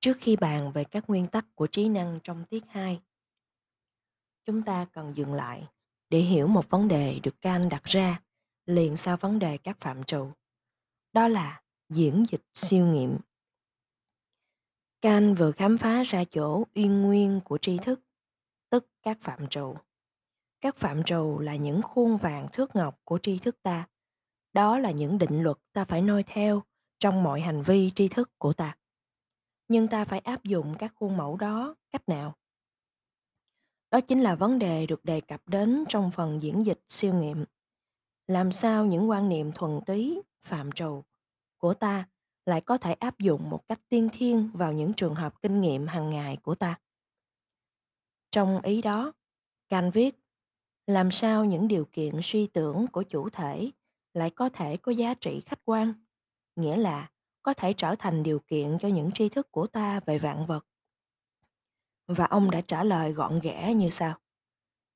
Trước khi bàn về các nguyên tắc của trí năng trong tiết 2, chúng ta cần dừng lại để hiểu một vấn đề được Kant đặt ra liền sau vấn đề các phạm trù. Đó là diễn dịch siêu nghiệm. Kant vừa khám phá ra chỗ uyên nguyên của tri thức, tức các phạm trù. Các phạm trù là những khuôn vàng thước ngọc của tri thức ta. Đó là những định luật ta phải noi theo trong mọi hành vi tri thức của ta nhưng ta phải áp dụng các khuôn mẫu đó cách nào? Đó chính là vấn đề được đề cập đến trong phần diễn dịch siêu nghiệm. Làm sao những quan niệm thuần túy, phạm trù của ta lại có thể áp dụng một cách tiên thiên vào những trường hợp kinh nghiệm hàng ngày của ta? Trong ý đó, Can viết, làm sao những điều kiện suy tưởng của chủ thể lại có thể có giá trị khách quan? Nghĩa là có thể trở thành điều kiện cho những tri thức của ta về vạn vật. Và ông đã trả lời gọn ghẽ như sau.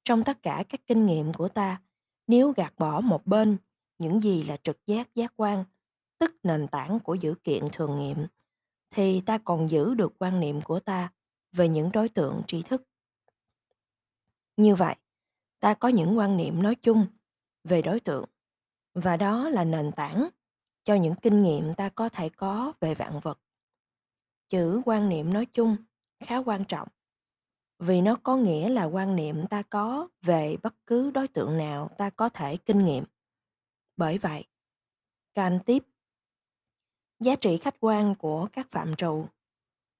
Trong tất cả các kinh nghiệm của ta, nếu gạt bỏ một bên những gì là trực giác giác quan, tức nền tảng của dữ kiện thường nghiệm, thì ta còn giữ được quan niệm của ta về những đối tượng tri thức. Như vậy, ta có những quan niệm nói chung về đối tượng và đó là nền tảng cho những kinh nghiệm ta có thể có về vạn vật. Chữ quan niệm nói chung khá quan trọng vì nó có nghĩa là quan niệm ta có về bất cứ đối tượng nào ta có thể kinh nghiệm. Bởi vậy, can tiếp giá trị khách quan của các phạm trù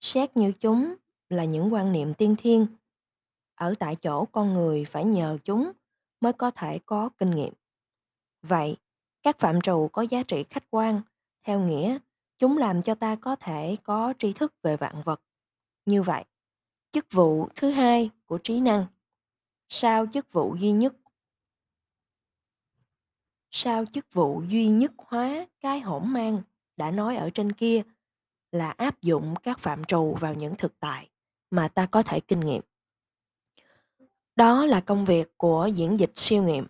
xét như chúng là những quan niệm tiên thiên ở tại chỗ con người phải nhờ chúng mới có thể có kinh nghiệm vậy các phạm trù có giá trị khách quan, theo nghĩa chúng làm cho ta có thể có tri thức về vạn vật. Như vậy, chức vụ thứ hai của trí năng sao chức vụ duy nhất sao chức vụ duy nhất hóa cái hỗn mang đã nói ở trên kia là áp dụng các phạm trù vào những thực tại mà ta có thể kinh nghiệm. Đó là công việc của diễn dịch siêu nghiệm,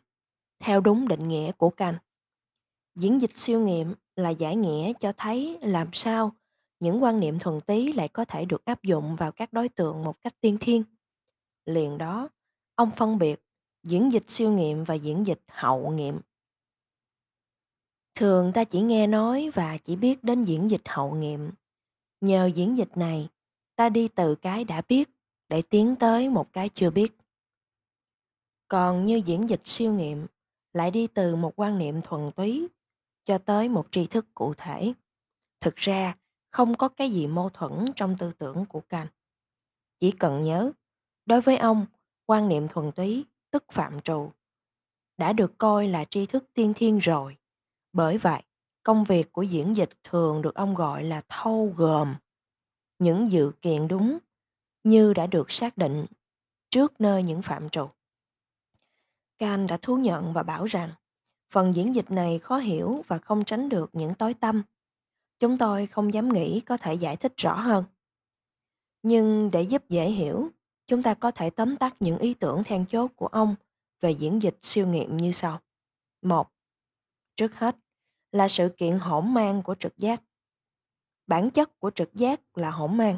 theo đúng định nghĩa của Kant. Diễn dịch siêu nghiệm là giải nghĩa cho thấy làm sao những quan niệm thuần túy lại có thể được áp dụng vào các đối tượng một cách tiên thiên. Liền đó, ông phân biệt diễn dịch siêu nghiệm và diễn dịch hậu nghiệm. Thường ta chỉ nghe nói và chỉ biết đến diễn dịch hậu nghiệm. Nhờ diễn dịch này, ta đi từ cái đã biết để tiến tới một cái chưa biết. Còn như diễn dịch siêu nghiệm lại đi từ một quan niệm thuần túy cho tới một tri thức cụ thể. Thực ra, không có cái gì mâu thuẫn trong tư tưởng của Kant. Chỉ cần nhớ, đối với ông, quan niệm thuần túy, tức phạm trù, đã được coi là tri thức tiên thiên rồi. Bởi vậy, công việc của diễn dịch thường được ông gọi là thâu gồm những dự kiện đúng như đã được xác định trước nơi những phạm trù. Kant đã thú nhận và bảo rằng Phần diễn dịch này khó hiểu và không tránh được những tối tâm. Chúng tôi không dám nghĩ có thể giải thích rõ hơn. Nhưng để giúp dễ hiểu, chúng ta có thể tóm tắt những ý tưởng then chốt của ông về diễn dịch siêu nghiệm như sau. một Trước hết là sự kiện hỗn mang của trực giác. Bản chất của trực giác là hỗn mang.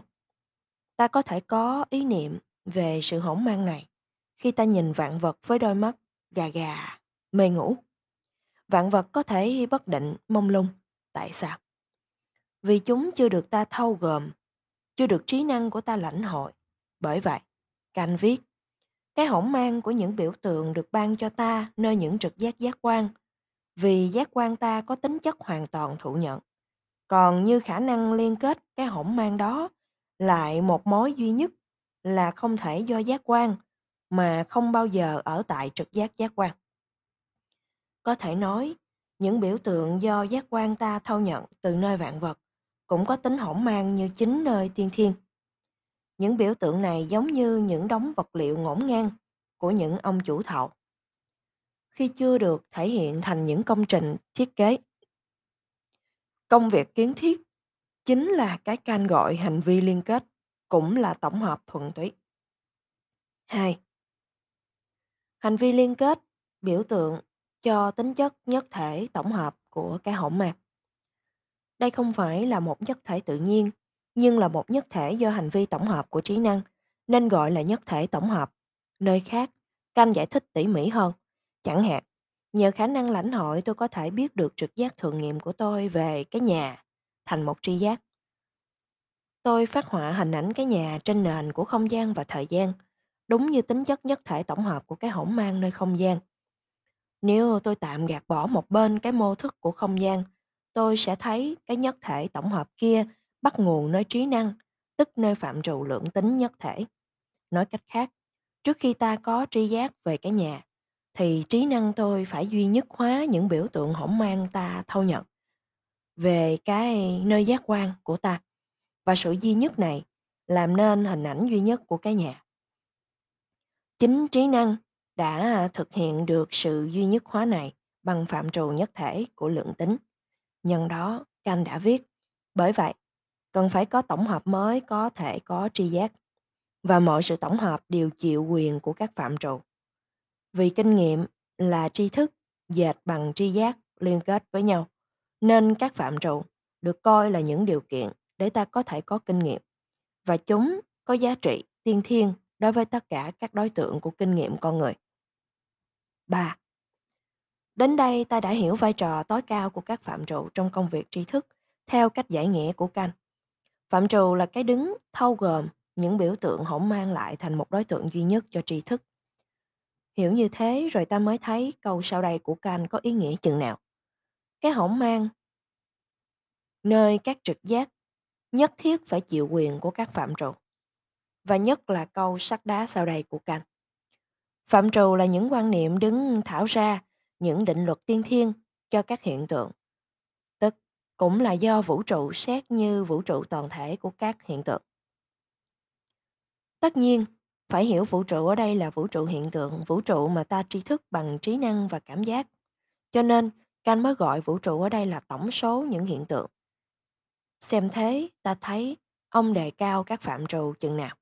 Ta có thể có ý niệm về sự hỗn mang này khi ta nhìn vạn vật với đôi mắt gà gà, mê ngủ. Vạn vật có thể bất định, mông lung. Tại sao? Vì chúng chưa được ta thâu gồm, chưa được trí năng của ta lãnh hội. Bởi vậy, Canh viết, cái hỗn mang của những biểu tượng được ban cho ta nơi những trực giác giác quan, vì giác quan ta có tính chất hoàn toàn thụ nhận. Còn như khả năng liên kết cái hỗn mang đó lại một mối duy nhất là không thể do giác quan mà không bao giờ ở tại trực giác giác quan. Có thể nói, những biểu tượng do giác quan ta thâu nhận từ nơi vạn vật cũng có tính hỗn mang như chính nơi tiên thiên. Những biểu tượng này giống như những đống vật liệu ngổn ngang của những ông chủ thầu. Khi chưa được thể hiện thành những công trình thiết kế. Công việc kiến thiết chính là cái can gọi hành vi liên kết, cũng là tổng hợp thuận túy. 2. Hành vi liên kết, biểu tượng cho tính chất nhất thể tổng hợp của cái hỗn mang. Đây không phải là một nhất thể tự nhiên, nhưng là một nhất thể do hành vi tổng hợp của trí năng, nên gọi là nhất thể tổng hợp. Nơi khác, Canh giải thích tỉ mỉ hơn. Chẳng hạn, nhờ khả năng lãnh hội tôi có thể biết được trực giác thường nghiệm của tôi về cái nhà thành một tri giác. Tôi phát họa hình ảnh cái nhà trên nền của không gian và thời gian, đúng như tính chất nhất thể tổng hợp của cái hỗn mang nơi không gian. Nếu tôi tạm gạt bỏ một bên cái mô thức của không gian, tôi sẽ thấy cái nhất thể tổng hợp kia bắt nguồn nơi trí năng, tức nơi phạm trù lượng tính nhất thể. Nói cách khác, trước khi ta có tri giác về cái nhà, thì trí năng tôi phải duy nhất hóa những biểu tượng hỗn mang ta thâu nhận về cái nơi giác quan của ta. Và sự duy nhất này làm nên hình ảnh duy nhất của cái nhà. Chính trí năng đã à, thực hiện được sự duy nhất hóa này bằng phạm trù nhất thể của lượng tính. Nhân đó, Canh đã viết, bởi vậy, cần phải có tổng hợp mới có thể có tri giác, và mọi sự tổng hợp đều chịu quyền của các phạm trù. Vì kinh nghiệm là tri thức dệt bằng tri giác liên kết với nhau, nên các phạm trù được coi là những điều kiện để ta có thể có kinh nghiệm, và chúng có giá trị tiên thiên đối với tất cả các đối tượng của kinh nghiệm con người. 3. Đến đây ta đã hiểu vai trò tối cao của các phạm trụ trong công việc tri thức theo cách giải nghĩa của Canh. Phạm trù là cái đứng thâu gồm những biểu tượng hỗn mang lại thành một đối tượng duy nhất cho tri thức. Hiểu như thế rồi ta mới thấy câu sau đây của Canh có ý nghĩa chừng nào. Cái hỗn mang, nơi các trực giác nhất thiết phải chịu quyền của các phạm trù. Và nhất là câu sắc đá sau đây của Canh. Phạm trù là những quan niệm đứng thảo ra những định luật tiên thiên cho các hiện tượng, tức cũng là do vũ trụ xét như vũ trụ toàn thể của các hiện tượng. Tất nhiên, phải hiểu vũ trụ ở đây là vũ trụ hiện tượng, vũ trụ mà ta tri thức bằng trí năng và cảm giác. Cho nên, Canh mới gọi vũ trụ ở đây là tổng số những hiện tượng. Xem thế, ta thấy ông đề cao các phạm trù chừng nào.